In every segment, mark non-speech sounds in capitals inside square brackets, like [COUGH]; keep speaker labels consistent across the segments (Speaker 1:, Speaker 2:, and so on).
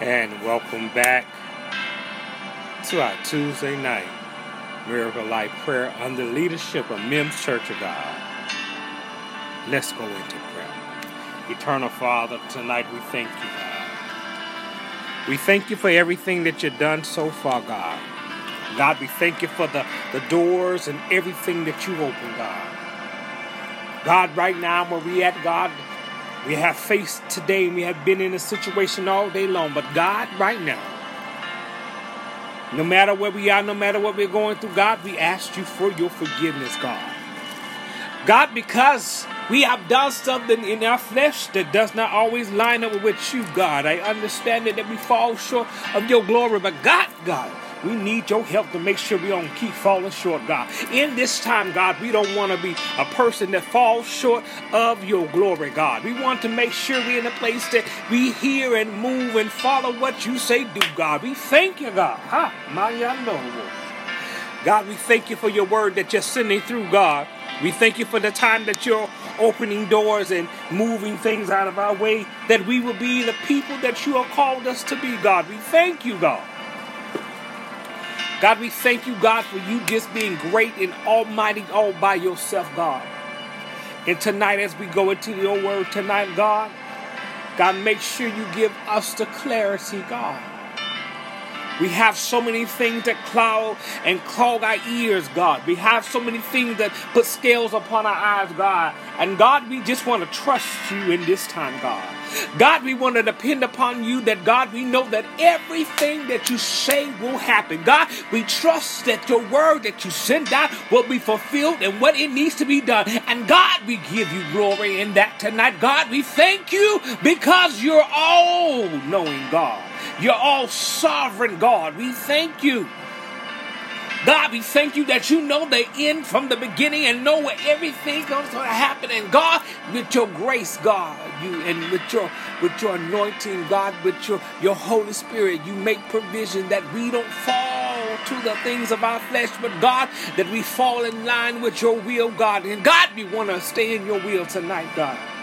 Speaker 1: and welcome back to our Tuesday night Miracle Life Prayer under leadership of Mims Church of God. Let's go into prayer. Eternal Father, tonight we thank you, God. We thank you for everything that you've done so far, God. God, we thank you for the, the doors and everything that you opened, God. God, right now where we at, God, we have faced today, and we have been in a situation all day long, but God, right now, no matter where we are, no matter what we're going through, God, we ask you for your forgiveness, God. God, because we have done something in our flesh that does not always line up with you, God. I understand that, that we fall short of your glory, but God, God, we need your help to make sure we don't keep falling short, God. In this time, God, we don't want to be a person that falls short of your glory, God. We want to make sure we're in a place that we hear and move and follow what you say do, God. We thank you, God. Ha, God, we thank you for your word that you're sending through, God. We thank you for the time that you're opening doors and moving things out of our way, that we will be the people that you have called us to be, God. We thank you, God. God, we thank you, God, for you just being great and almighty all by yourself, God. And tonight, as we go into your word tonight, God, God, make sure you give us the clarity, God. We have so many things that cloud and clog our ears, God. We have so many things that put scales upon our eyes, God. And God, we just want to trust you in this time, God. God, we want to depend upon you that God, we know that everything that you say will happen. God, we trust that your word that you send out will be fulfilled and what it needs to be done. And God, we give you glory in that tonight. God, we thank you because you're all knowing God. You're all sovereign God. We thank you. God, we thank you that you know the end from the beginning and know where everything's going to happen. And God, with your grace, God, you and with your with your anointing, God, with your your Holy Spirit, you make provision that we don't fall to the things of our flesh, but God, that we fall in line with your will, God. And God, we want to stay in your will tonight, God.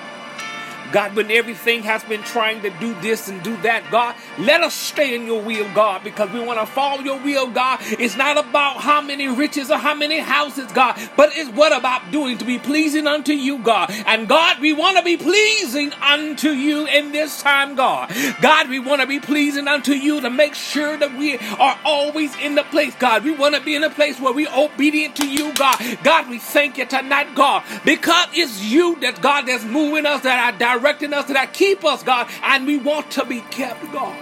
Speaker 1: God, when everything has been trying to do this and do that, God, let us stay in your will, God, because we want to follow your will, God. It's not about how many riches or how many houses, God, but it's what about doing to be pleasing unto you, God. And God, we want to be pleasing unto you in this time, God. God, we want to be pleasing unto you to make sure that we are always in the place, God. We want to be in a place where we're obedient to you, God. God, we thank you tonight, God, because it's you that God that's moving us, that are directing directing us, that keep us, God, and we want to be kept, God.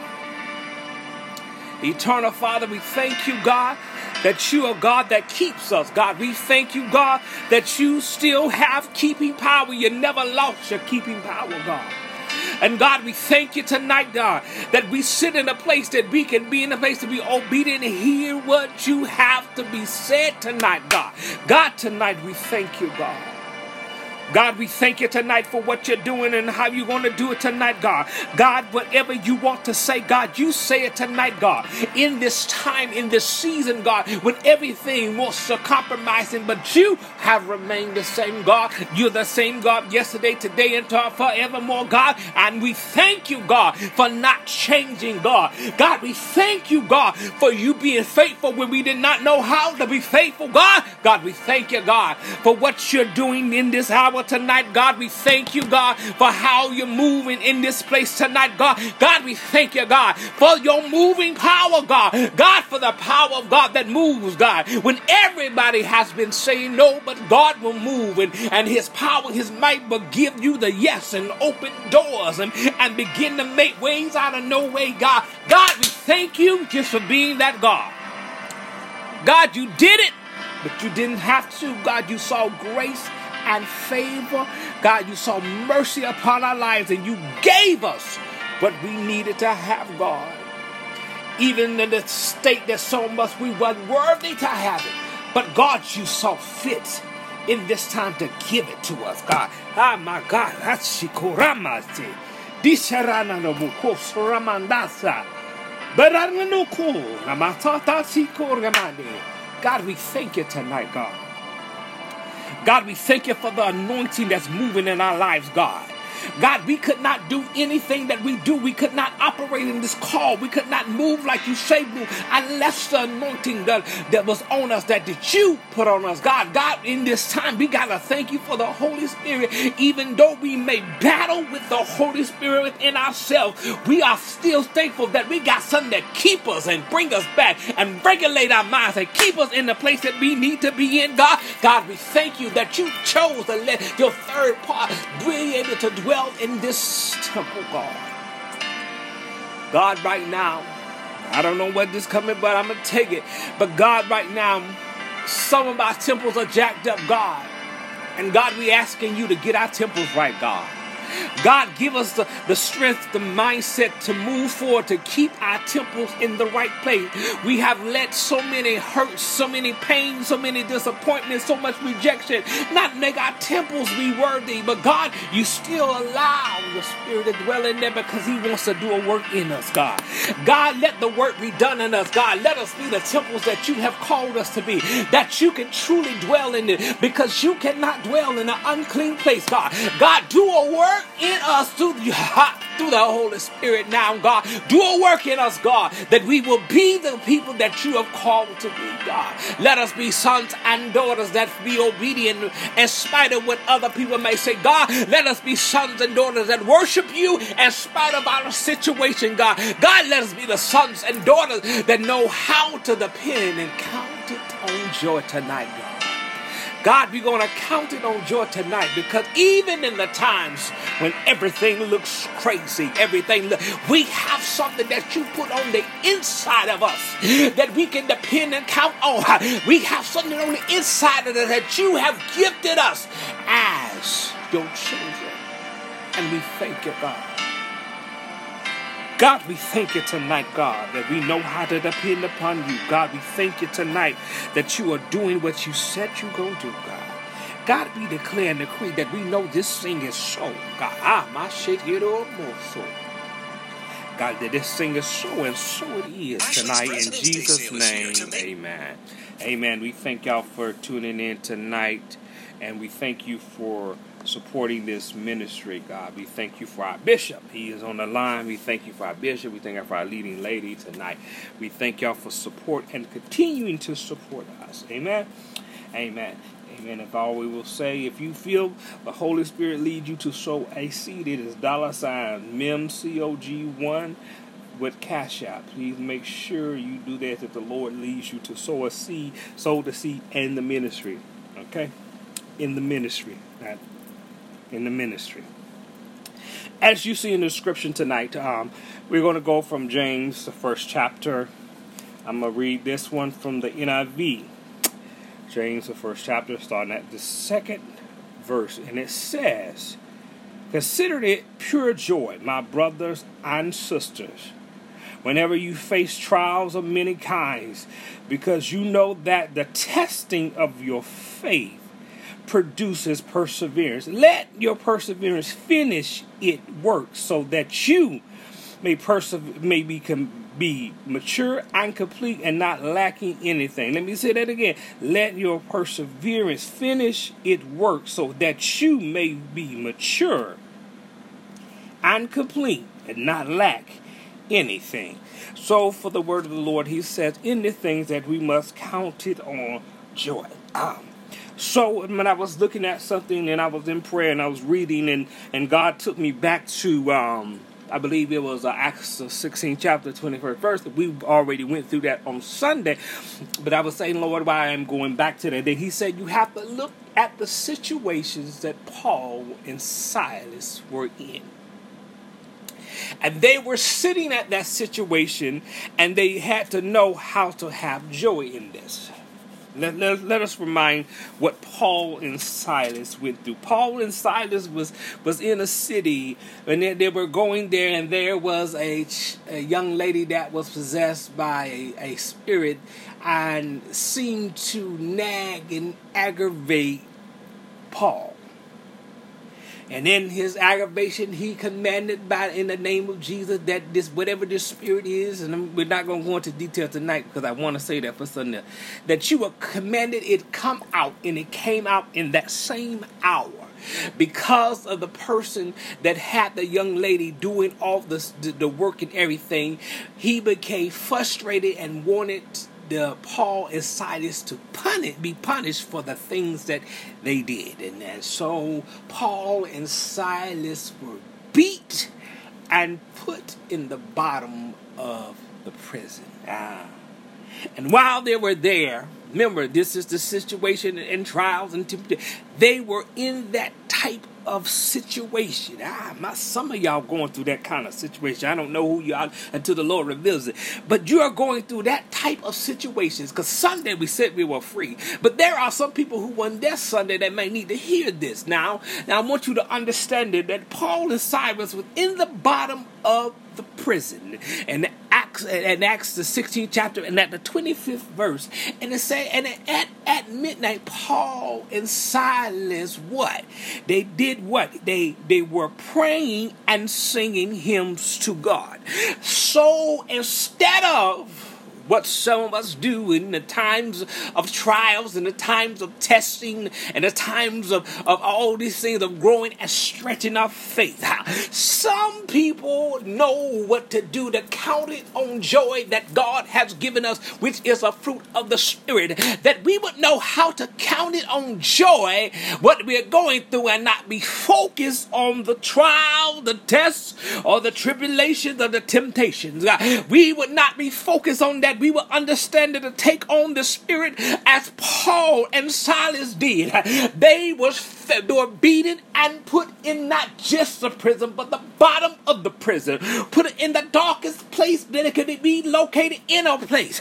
Speaker 1: Eternal Father, we thank you, God, that you are God that keeps us, God. We thank you, God, that you still have keeping power. You never lost your keeping power, God. And God, we thank you tonight, God, that we sit in a place that we can be in a place to be obedient and hear what you have to be said tonight, God. God, tonight we thank you, God. God, we thank you tonight for what you're doing and how you're going to do it tonight, God. God, whatever you want to say, God, you say it tonight, God. In this time, in this season, God, when everything wants to compromising, but you have remained the same, God. You're the same God yesterday, today, and forevermore, God. And we thank you, God, for not changing, God. God, we thank you, God, for you being faithful when we did not know how to be faithful, God. God, we thank you, God, for what you're doing in this hour tonight, God. We thank you, God, for how you're moving in this place tonight, God. God, we thank you, God, for your moving power, God. God, for the power of God that moves, God. When everybody has been saying no, but God will move and, and his power, his might will give you the yes and open doors and, and begin to make ways out of no way, God. God, we thank you just for being that God. God, you did it, but you didn't have to. God, you saw grace and favor. God, you saw mercy upon our lives and you gave us what we needed to have, God. Even in the state that so much we weren't worthy to have it. But God, you saw fit in this time to give it to us, God. Ah, my God. Hachikoramase. Disharana no muko soramandasa. Baranganoko. Namatata sikoramande. God, we thank you tonight, God. God, we thank you for the anointing that's moving in our lives, God. God, we could not do anything that we do. We could not operate in this call. We could not move like you say move unless the anointing that, that was on us, that did you put on us. God, God, in this time, we got to thank you for the Holy Spirit. Even though we may battle with the Holy Spirit within ourselves, we are still thankful that we got something that keep us and bring us back and regulate our minds and keep us in the place that we need to be in, God. God, we thank you that you chose to let your third part be able to dwell in this temple, God. God, right now, I don't know what this coming, but I'm gonna take it. But God, right now, some of our temples are jacked up, God. And God, we asking you to get our temples right, God. God, give us the, the strength, the mindset to move forward, to keep our temples in the right place. We have let so many hurts, so many pains, so many disappointments, so much rejection not make our temples be worthy. But God, you still allow the Spirit to dwell in there because He wants to do a work in us, God. God, let the work be done in us, God. Let us be the temples that you have called us to be, that you can truly dwell in it because you cannot dwell in an unclean place, God. God, do a work work in us through through the Holy Spirit now, God. Do a work in us, God, that we will be the people that you have called to be, God. Let us be sons and daughters that be obedient in spite of what other people may say. God, let us be sons and daughters that worship you in spite of our situation, God. God, let us be the sons and daughters that know how to depend and count it on joy tonight, God. God, we're going to count it on joy tonight because even in the times when everything looks crazy, everything, we have something that you put on the inside of us that we can depend and count on. We have something on the inside of us that you have gifted us as your children. And we thank you, God. God, we thank you tonight, God, that we know how to depend upon you. God, we thank you tonight that you are doing what you said you're going to do, God. God, we declare and decree that we know this thing is so. God, ah, my shit, get more so. God, that this thing is so, and so it is tonight. In Jesus' name, amen. Amen. We thank y'all for tuning in tonight, and we thank you for supporting this ministry, God. We thank you for our bishop. He is on the line. We thank you for our bishop. We thank you for our leading lady tonight. We thank y'all for support and continuing to support us. Amen. Amen. Amen. If all we will say, if you feel the Holy Spirit lead you to sow a seed, it is dollar sign MEMCOG1 with Cash App. Please make sure you do that that the Lord leads you to sow a seed, sow the seed and the ministry. Okay? In the ministry. Not in the ministry. As you see in the description tonight, um, we're going to go from James, the first chapter. I'm going to read this one from the NIV. James, the first chapter, starting at the second verse. And it says, Consider it pure joy, my brothers and sisters, whenever you face trials of many kinds, because you know that the testing of your faith produces perseverance. Let your perseverance finish it work so that you may persevere may be, be mature and complete and not lacking anything. Let me say that again. Let your perseverance finish it work so that you may be mature and complete and not lack anything. So for the word of the Lord, he says, in the things that we must count it on joy. So when I was looking at something and I was in prayer and I was reading and, and God took me back to um, I believe it was uh, Acts 16 chapter 21st verse. We already went through that on Sunday, but I was saying, Lord, why I'm going back to that. Then He said you have to look at the situations that Paul and Silas were in. And they were sitting at that situation and they had to know how to have joy in this. Let, let, let, us remind what Paul and Silas went through. Paul and Silas was, was in a city and they, they were going there, and there was a, a young lady that was possessed by a, a spirit and seemed to nag and aggravate Paul. And in his aggravation, he commanded by in the name of Jesus that this whatever this spirit is, and we're not going to go into detail tonight because I want to say that for Sunday, that you were commanded it come out, and it came out in that same hour. Because of the person that had the young lady doing all the, the work and everything, he became frustrated and wanted the Paul and Silas to punish, be punished for the things that they did. And, and so Paul and Silas were beat and put in the bottom of the prison. Ah. And while they were there, remember, this is the situation and trials and temptation. They were in that type of situation. Ah, my some of y'all going through that kind of situation. I don't know who you are until the Lord reveals it. But you are going through that type of situations. Because Sunday we said we were free. But there are some people who won their Sunday that may need to hear this. Now, now I want you to understand it that Paul and Silas was in the bottom of the prison. And Acts and Acts the 16th chapter and at the 25th verse. And it say, and at, at midnight, Paul and Silas what? They did what? They they were praying and singing hymns to God. So instead of what some of us do in the times of trials and the times of testing and the times of, of all these things of growing and stretching our faith. Some people know what to do to count it on joy that God has given us, which is a fruit of the Spirit, that we would know how to count it on joy what we're going through and not be focused on the trial, the tests, or the tribulations or the temptations. We would not be focused on that that we will understand it to take on the spirit as Paul and Silas did. They was they were beaten and put in not just the prison, but the bottom of the prison. Put it in the darkest place that it could be located in a place.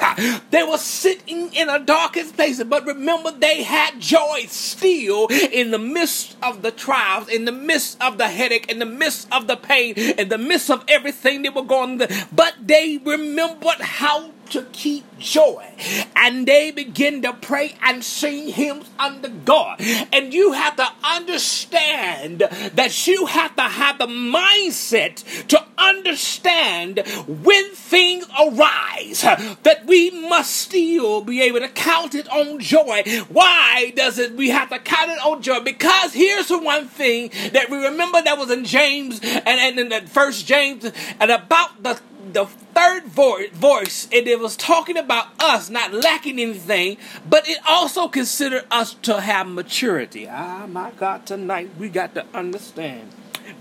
Speaker 1: They were sitting in a darkest place, but remember they had joy still in the midst of the trials, in the midst of the headache, in the midst of the pain, in the midst of everything they were going through. But they remembered how to keep joy. And they begin to pray and sing hymns unto God. And you have to understand that you have to have the mindset to understand when things arise that we must still be able to count it on joy. Why does it we have to count it on joy? Because here's the one thing that we remember that was in James and, and in the first James and about the the third voice, and it was talking about us not lacking anything, but it also considered us to have maturity. Ah, my God, tonight we got to understand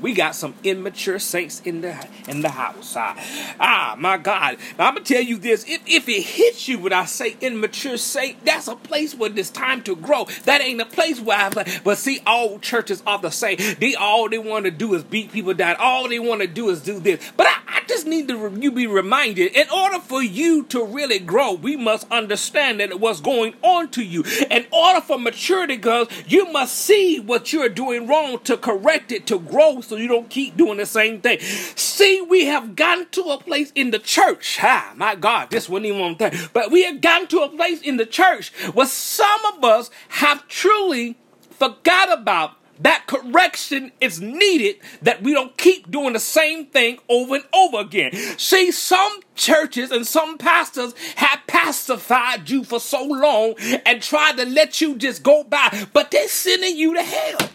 Speaker 1: we got some immature saints in the in the house. Ah, ah my God. I'm gonna tell you this. If, if it hits you when I say immature saint, that's a place where it's time to grow. That ain't a place where I but see, all churches are the same. They all they want to do is beat people down. All they want to do is do this. But I, I just need to you be reminded. In order for you to really grow, we must understand that what's going on to you. In order for maturity, girls, you must see what you're doing wrong to correct it to grow so you don't keep doing the same thing. See, we have gotten to a place in the church. Ah, my God, this wasn't even one thing. But we have gotten to a place in the church where some of us have truly forgot about that correction is needed that we don't keep doing the same thing over and over again. See, some churches and some pastors have pacified you for so long and tried to let you just go by, but they're sending you to hell.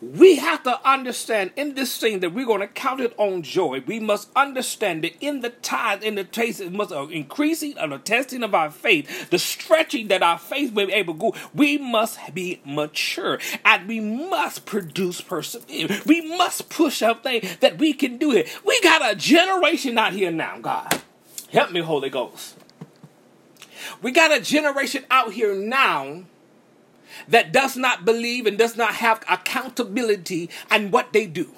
Speaker 1: We have to understand in this thing that we're going to count it on joy. We must understand that in the tithe, in the taste, it must uh, increasing and the testing of our faith, the stretching that our faith may be able to go. We must be mature and we must produce perseverance. We must push up things that we can do it. We got a generation out here now, God. Help me, Holy Ghost. We got a generation out here now that does not believe and does not have accountability and what they do.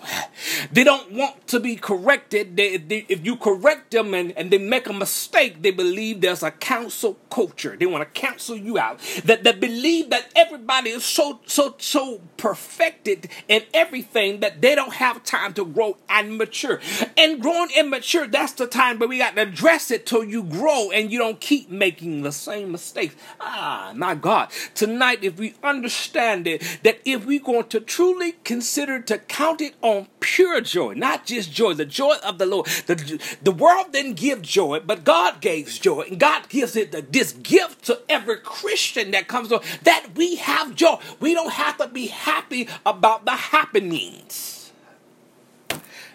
Speaker 1: They don't want to be corrected. They, they, if you correct them and, and they make a mistake, they believe there's a cancel culture. They want to cancel you out. That they believe that everybody is so so so perfected in everything that they don't have time to grow and mature. And growing and mature, that's the time where we got to address it till you grow and you don't keep making the same mistakes. Ah, my God. Tonight, if we understand it, that if we're going to truly consider to count it on pure joy, not just joy, the joy of the Lord. The, the world didn't give joy, but God gave joy. And God gives it the, this gift to every Christian that comes on, that we have joy. We don't have to be happy about the happenings.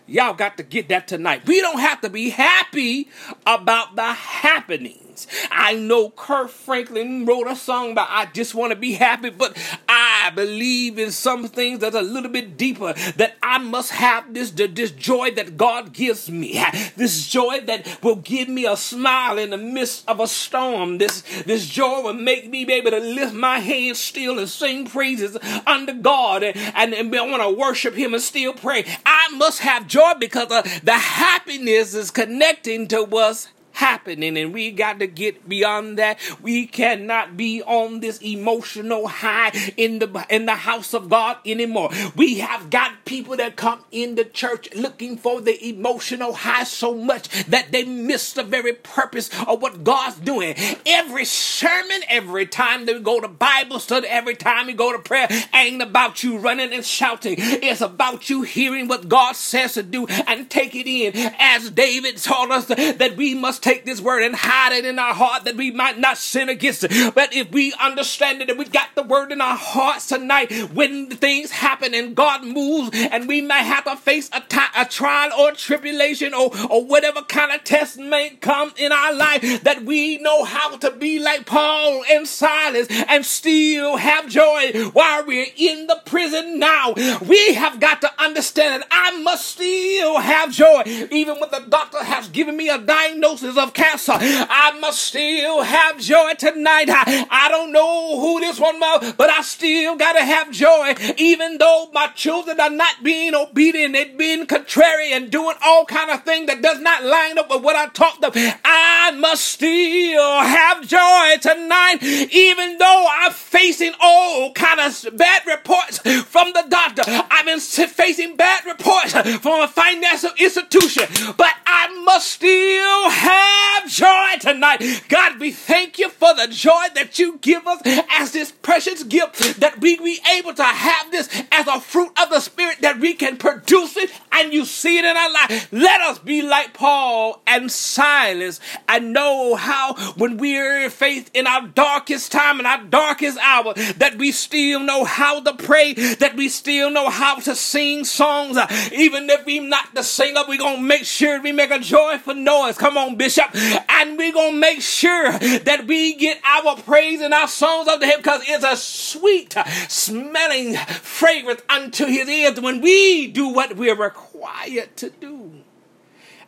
Speaker 1: Y'all got to get that tonight. We don't have to be happy about the happenings. I know Kirk Franklin wrote a song about I just want to be happy, but I believe in some things that's a little bit deeper that I must have this, this joy that God gives me. This joy that will give me a smile in the midst of a storm. This, this joy will make me be able to lift my hands still and sing praises under God and, and, and want to worship Him and still pray. I must have joy because uh, the happiness is connecting to what's happening and we got to get beyond that. We cannot be on this emotional high in the in the house of god anymore. We have got people that come in the church looking for the emotional high so much that they miss the very purpose of what god's doing. Every sermon every time they go to bible study every time you go to prayer ain't about you running and shouting. It's about you hearing what god says to do and take it in. As david told us that we must take this word and hide it in our heart that we might not sin against it. But if we understand it and we've got the word in our hearts tonight, when things happen and God moves and we may have to face a, t- a trial or tribulation or, or whatever kind of test may come in our life, that we know how to be like Paul and Silas and still have joy while we're in the prison now. We have got to understand that I must still have joy, even when the doctor has given me a diagnosis of cancer. I must still have joy tonight. I, I don't know who this one was, but I still gotta have joy, even though my children are not being obedient, they're being contrary and doing all kind of things that does not line up with what I taught them. I must still have joy tonight, even though I'm facing all kind of bad reports from the doctor. I've been facing bad reports from a financial institution, but I must still have have joy tonight. God, we thank you for the joy that you give us as this precious gift, that we be able to have this as a fruit of the Spirit, that we can produce it and you see it in our life. Let us be like Paul and Silas and know how when we're in faith in our darkest time and our darkest hour, that we still know how to pray, that we still know how to sing songs. Even if we're not the singer, we're going to make sure we make a joyful noise. Come on, Bishop and we're going to make sure that we get our praise and our songs up to Him because it's a sweet smelling fragrance unto His ears when we do what we're required to do.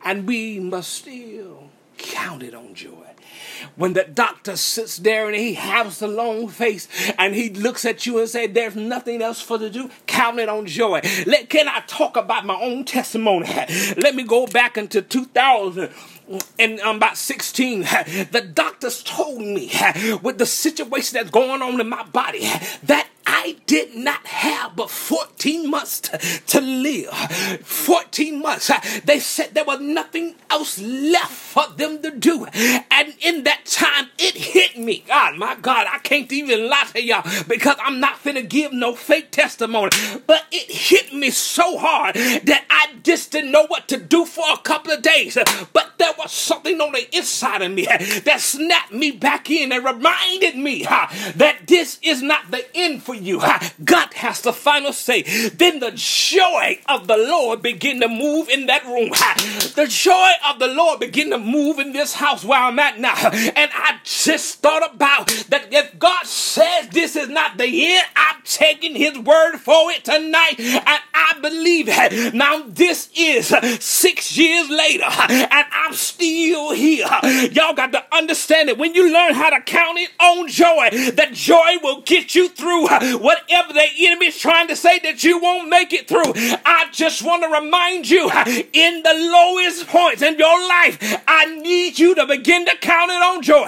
Speaker 1: And we must still count it on joy when the doctor sits there and he has the long face and he looks at you and says, There's nothing else for to do, count it on joy. Let, can I talk about my own testimony? [LAUGHS] Let me go back into 2000 and I'm about 16, [LAUGHS] the doctors told me [LAUGHS] with the situation that's going on in my body that I did not have but 14 months to, to, live. 14 months. They said there was nothing else left for them to do. And in that time, it hit me. God, my God, I can't even lie to y'all because I'm not finna give no fake testimony. But it hit me so hard that I just didn't know what to do for a couple of days. But there was something on the inside of me that snapped me back in and reminded me that this is not the end for you. God has the final say. Then the joy of the Lord begin to move in that room. The joy of the Lord begin to move in this house where I'm at now. And I just thought about that if God says this is not the end, I'm taking his word for it tonight. And I believe it. Now this is six years later and I'm still here. Y'all got to understand it. When you learn how to count it on joy, that joy will get you through whatever the enemy is trying to say that you won't make it through. I just want to remind you in the lowest points in your life, I need you to begin to count it on joy.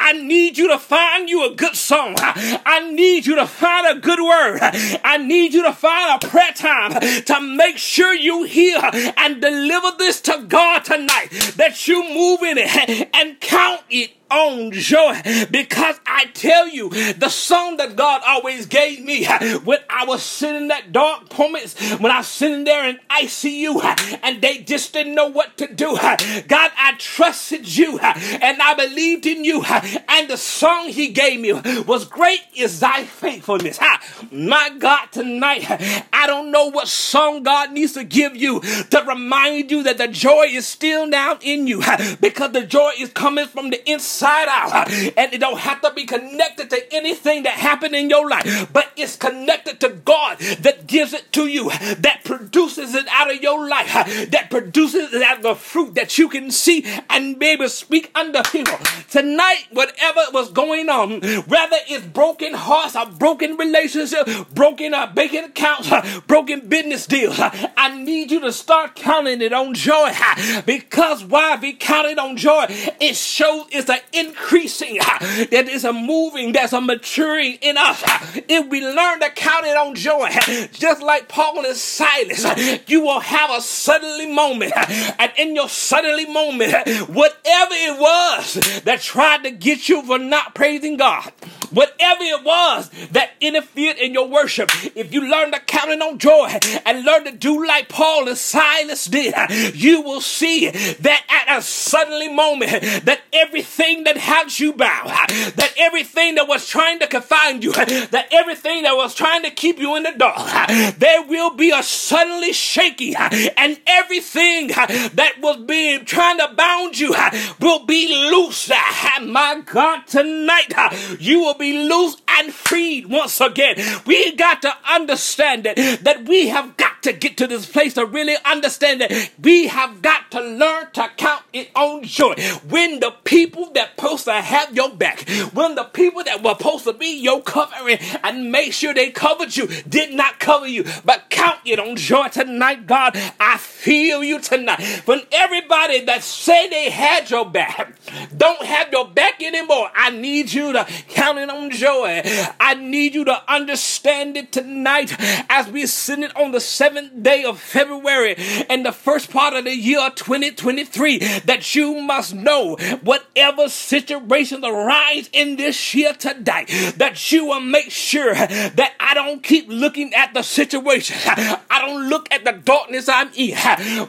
Speaker 1: I need you to find you a good song. I need you to find a good word. I need you to find a prayer time to make sure you hear and deliver this to God tonight that you move in it and count it on joy because I tell you, the song that God always gave me when I was sitting in that dark moments, when I was sitting there in ICU and they just didn't know what to do. God, I trusted you and I believed in you. And the song he gave me was Great is thy faithfulness. My God, tonight, I don't know what song God needs to give you to remind you that the joy is still now in you because the joy is coming from the inside out and it don't have to be connected to anything that happened in your life, but it's connected to God that gives it to you, that produces it out of your life, that produces it out of the fruit that you can see and maybe speak under people. Tonight, whatever was going on, whether it's broken hearts or broken relationships, broken uh, banking accounts, broken business deals, I need you to start counting it on joy because why we count it on joy, it shows it's an increasing, [LAUGHS] that is a moving, that's a maturing in us. [LAUGHS] If we learn to count it on joy, [LAUGHS] just like Paul and Silas, you will have a suddenly moment, and in your suddenly moment, whatever it was that tried to get you for not praising God, whatever it was that interfered in your worship, if you learn to count it on joy and learn to do like Paul and Silas did, you will see that at a suddenly moment, that everything that held you bound, that everything that was trying to confine you, that everything that was trying to keep you in the dark, there will be a suddenly shaking, and everything that was being trying to bound you will be loose. My God, tonight you will be loose and freed once again. We got to understand that, that we have got to get to this place to really understand that we have got to learn to count on joy. When the people that supposed to have your back, when the people that were supposed to be your covering and make sure they covered you did not cover you, but count it on joy tonight, God. I feel you tonight. When everybody that say they had your back don't have your back anymore, I need you to count it on joy. I need you to understand it tonight as we send it on the seventh day of February and the first part of the year 2023 that you must know whatever situations arise in this year today, that you will make sure that I don't keep looking at the situation. I don't look at the darkness I'm in,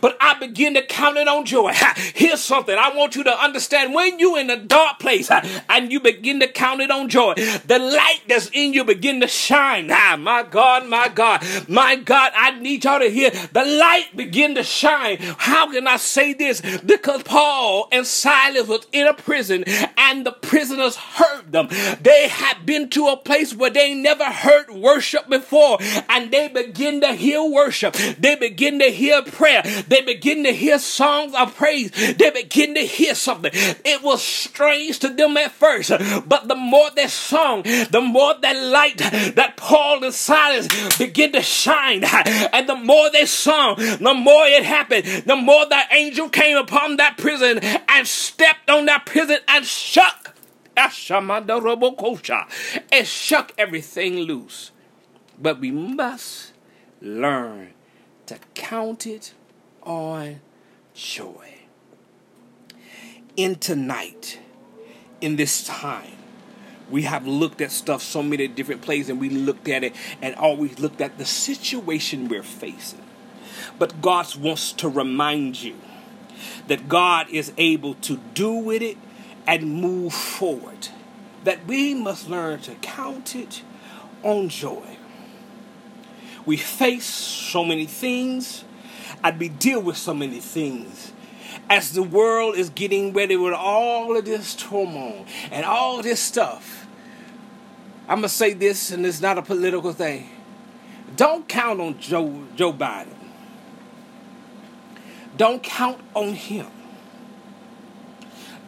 Speaker 1: but I begin to count it on joy. Here's something I want you to understand when you're in a dark place and you begin to count it on joy, the light that's in you begin to shine. Ah, my God, my God, my God, I need y'all to hear the light begin to shine. How can I say this? Because Paul and Silas was in a prison and the prisoners heard them. They had been to a place where they never heard worship before and they begin to hear worship. They begin to hear prayer. They begin to hear songs of praise. They begin to hear something. It was strange to them at first, but the more they sung, the more that light that Paul and Silas begin to shine. And the more they sung, the more it happened. The more that angel came upon that prison and stepped on that prison and. And shook everything loose. But we must learn to count it on joy. In tonight, in this time, we have looked at stuff so many different places and we looked at it and always looked at the situation we're facing. But God wants to remind you that God is able to do with it and move forward. That we must learn to count it on joy. We face so many things and we deal with so many things as the world is getting ready with all of this turmoil and all this stuff. I'm going to say this, and it's not a political thing. Don't count on Joe, Joe Biden. Don't count on him.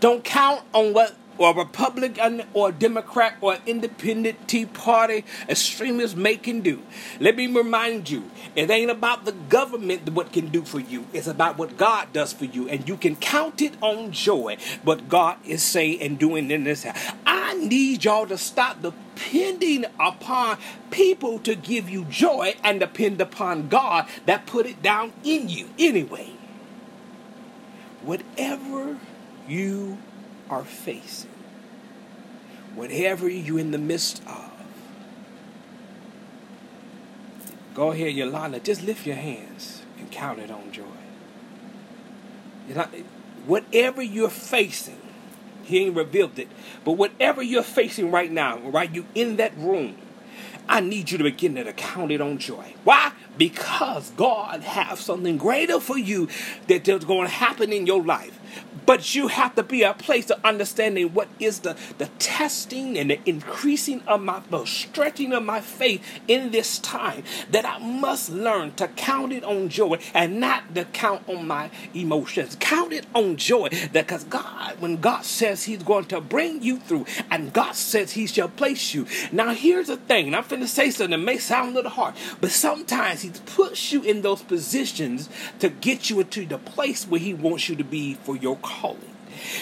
Speaker 1: Don't count on what or Republican or Democrat or Independent Tea Party extremists may can do. Let me remind you, it ain't about the government what can do for you. It's about what God does for you. And you can count it on joy what God is saying and doing in this. House. I need y'all to stop depending upon people to give you joy and depend upon God that put it down in you anyway. Whatever you are facing, whatever you're in the midst of. Go ahead, Yolanda, just lift your hands and count it on joy. Whatever you're facing, he ain't revealed it, but whatever you're facing right now, right, you in that room, I need you to begin to count it on joy. Why? Because God has something greater for you that is going to happen in your life. But you have to be a place of understanding what is the, the testing and the increasing of my, the stretching of my faith in this time. That I must learn to count it on joy and not to count on my emotions. Count it on joy. Because God, when God says He's going to bring you through and God says He shall place you. Now, here's the thing. And I'm to say something that may sound a little hard, but sometimes He puts you in those positions to get you into the place where He wants you to be for your calling.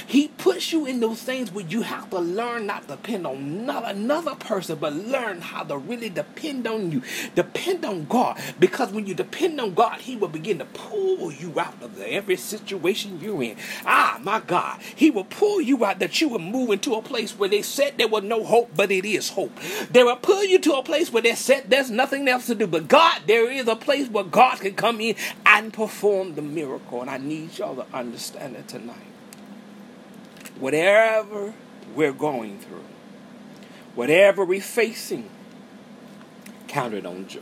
Speaker 1: He puts you in those things where you have to learn not to depend on not another person, but learn how to really depend on you. Depend on God. Because when you depend on God, He will begin to pull you out of every situation you're in. Ah, my God. He will pull you out that you will move into a place where they said there was no hope, but it is hope. They will pull you to a place where they said there's nothing else to do. But God, there is a place where God can come in and perform the miracle. And I need y'all to understand it tonight whatever we're going through, whatever we're facing, count it on joy.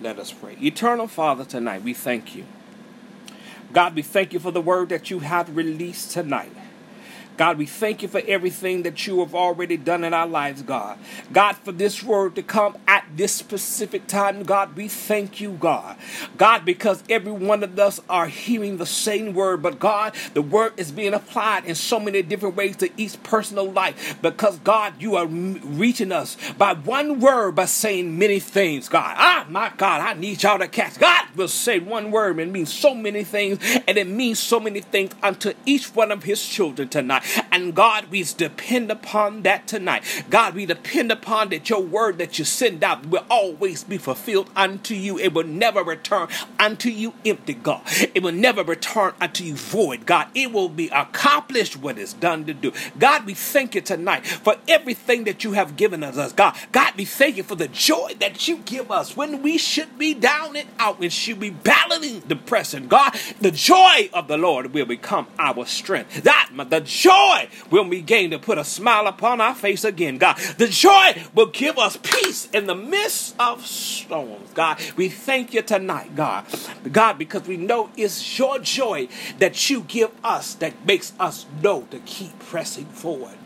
Speaker 1: Let us pray. Eternal Father, tonight we thank you. God, we thank you for the word that you have released tonight. God, we thank you for everything that you have already done in our lives, God. God, for this word to come at this specific time, God, we thank you, God. God, because every one of us are hearing the same word, but God, the word is being applied in so many different ways to each personal life. Because, God, you are reaching us by one word by saying many things, God. Ah, my God, I need y'all to catch. God will say one word and means so many things, and it means so many things unto each one of his children tonight. And God, we depend upon that tonight. God, we depend upon that your word that you send out will always be fulfilled unto you. It will never return unto you empty, God. It will never return unto you void, God. It will be accomplished what is done to do. God, we thank you tonight for everything that you have given us, God. God, we thank you for the joy that you give us when we should be down and out when should be battling depression. God, the joy of the Lord will become our strength. That, the joy joy we gain to put a smile upon our face again, God. The joy will give us peace in the midst of storms, God. We thank you tonight, God. God, because we know it's your joy that you give us that makes us know to keep pressing forward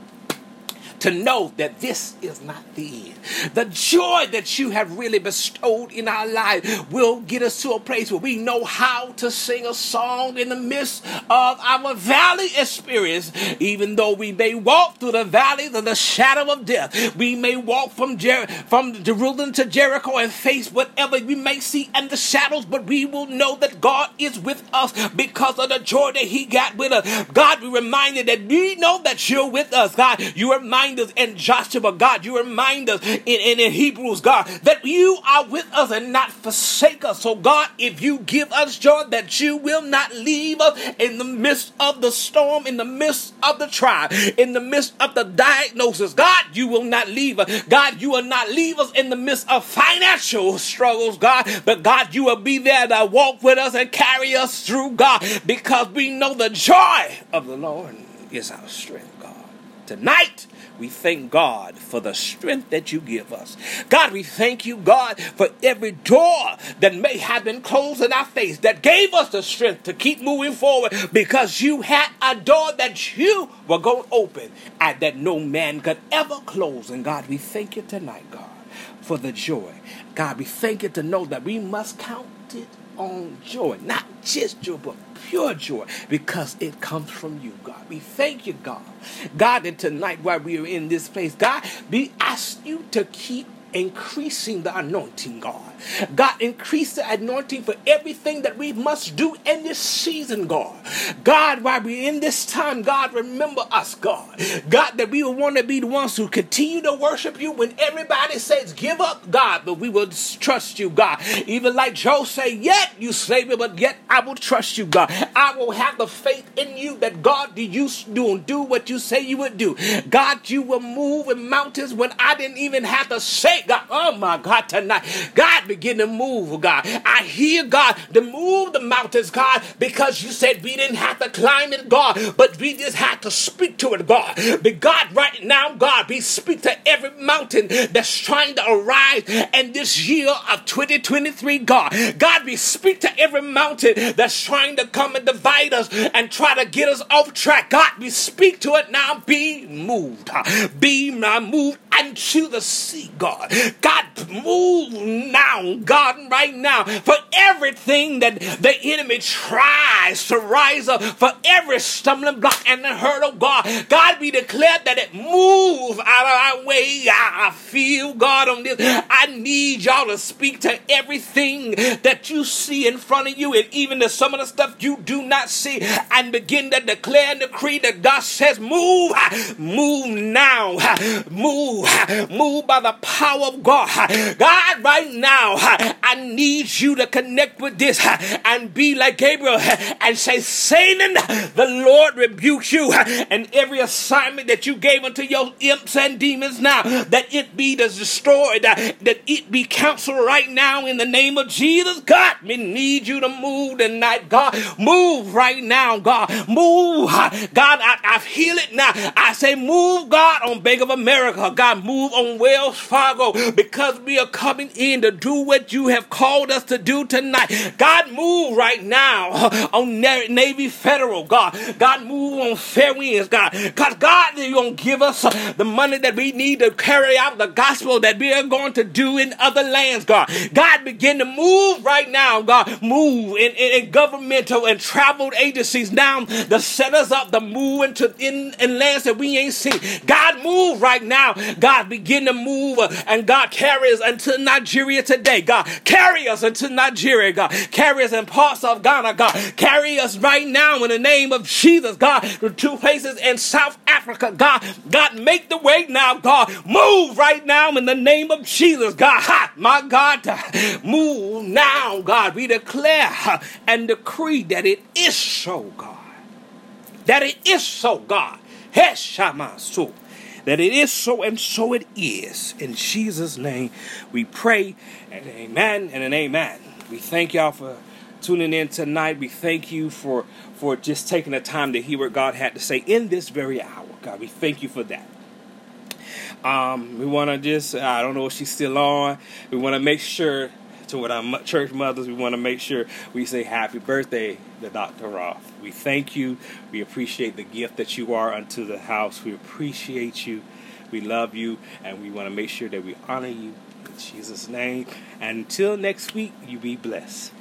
Speaker 1: to know that this is not the end. The joy that you have really bestowed in our life will get us to a place where we know how to sing a song in the midst of our valley experience. Even though we may walk through the valleys of the shadow of death, we may walk from, Jer- from Jerusalem to Jericho and face whatever we may see in the shadows, but we will know that God is with us because of the joy that He got with us. God, we reminded that we know that you're with us. God, you remind remind us in Joshua, God. You remind us in, in, in Hebrews, God, that you are with us and not forsake us. So, God, if you give us joy, that you will not leave us in the midst of the storm, in the midst of the trial, in the midst of the diagnosis. God, you will not leave us. God, you will not leave us in the midst of financial struggles, God. But God, you will be there to walk with us and carry us through, God, because we know the joy of the Lord is our strength, God. Tonight, we thank God for the strength that you give us. God, we thank you, God, for every door that may have been closed in our face that gave us the strength to keep moving forward because you had a door that you were going to open and that no man could ever close. And God, we thank you tonight, God, for the joy. God, we thank you to know that we must count it on joy, not just joy, but pure joy because it comes from you, God. We thank you, God. God, that tonight while we are in this place, God, we ask you to keep increasing the anointing, God. God, increase the anointing for everything that we must do in this season, God. God, while we're in this time, God, remember us, God. God, that we will want to be the ones who continue to worship you when everybody says, give up, God, but we will trust you, God. Even like Job said, yet you slay me, but yet I will trust you, God. I will have the faith in you that God, do you do and do what you say you would do. God, you will move in mountains when I didn't even have to say, God. Oh my God, tonight, God, begin to move, God. I hear God to move the mountains, God, because you said we didn't have to climb it, God, but we just had to speak to it, God. But God, right now, God, we speak to every mountain that's trying to arise in this year of 2023, God. God, we speak to every mountain that's trying to come and divide us and try to get us off track. God, we speak to it now. Be moved. Be moved unto the sea, God. God, move now, God, right now, for everything that the enemy tries to rise up, for every stumbling block and the hurdle, God. God, we declare that it move out of our way. I feel, God, on this. I need y'all to speak to everything that you see in front of you and even to some of the stuff you do not see and begin to declare and decree that God says, move, move now, move, move by the power of God. God, right now, I need you to connect with this and be like Gabriel and say, Satan, the Lord rebukes you and every assignment that you gave unto your imps and demons now, that it be destroyed, that it be canceled right now in the name of Jesus. God, we need you to move tonight, God. Move right now, God. Move. God, I, I feel it now. I say, move, God, on Bank of America. God, move on Wells Fargo because we are coming in to do what you have called us to do tonight. God, move right now on Navy Federal, God. God, move on Fairwinds, God. Because God, you're going to give us the money that we need to carry out the gospel that we are going to do in other lands, God. God, begin to move right now, God. Move in, in, in governmental and travel agencies now to set us up to move into in, in lands that we ain't seen. God, move right now. God, begin to move and God carries into Nigeria today. God, carry us into Nigeria, God. Carry us in parts of Ghana, God. Carry us right now in the name of Jesus, God, to two places in South Africa, God. God, make the way now, God. Move right now in the name of Jesus, God. Ha, my God, move now, God. We declare and decree that it is so, God. That it is so, God. Heshamasu that it is so and so it is. In Jesus' name we pray and amen and an amen. We thank y'all for tuning in tonight. We thank you for for just taking the time to hear what God had to say in this very hour. God, we thank you for that. Um, we want to just, I don't know if she's still on. We want to make sure to what our church mothers, we want to make sure we say happy birthday to Dr. Roth. We thank you. We appreciate the gift that you are unto the house. We appreciate you. We love you. And we want to make sure that we honor you in Jesus' name. And until next week, you be blessed.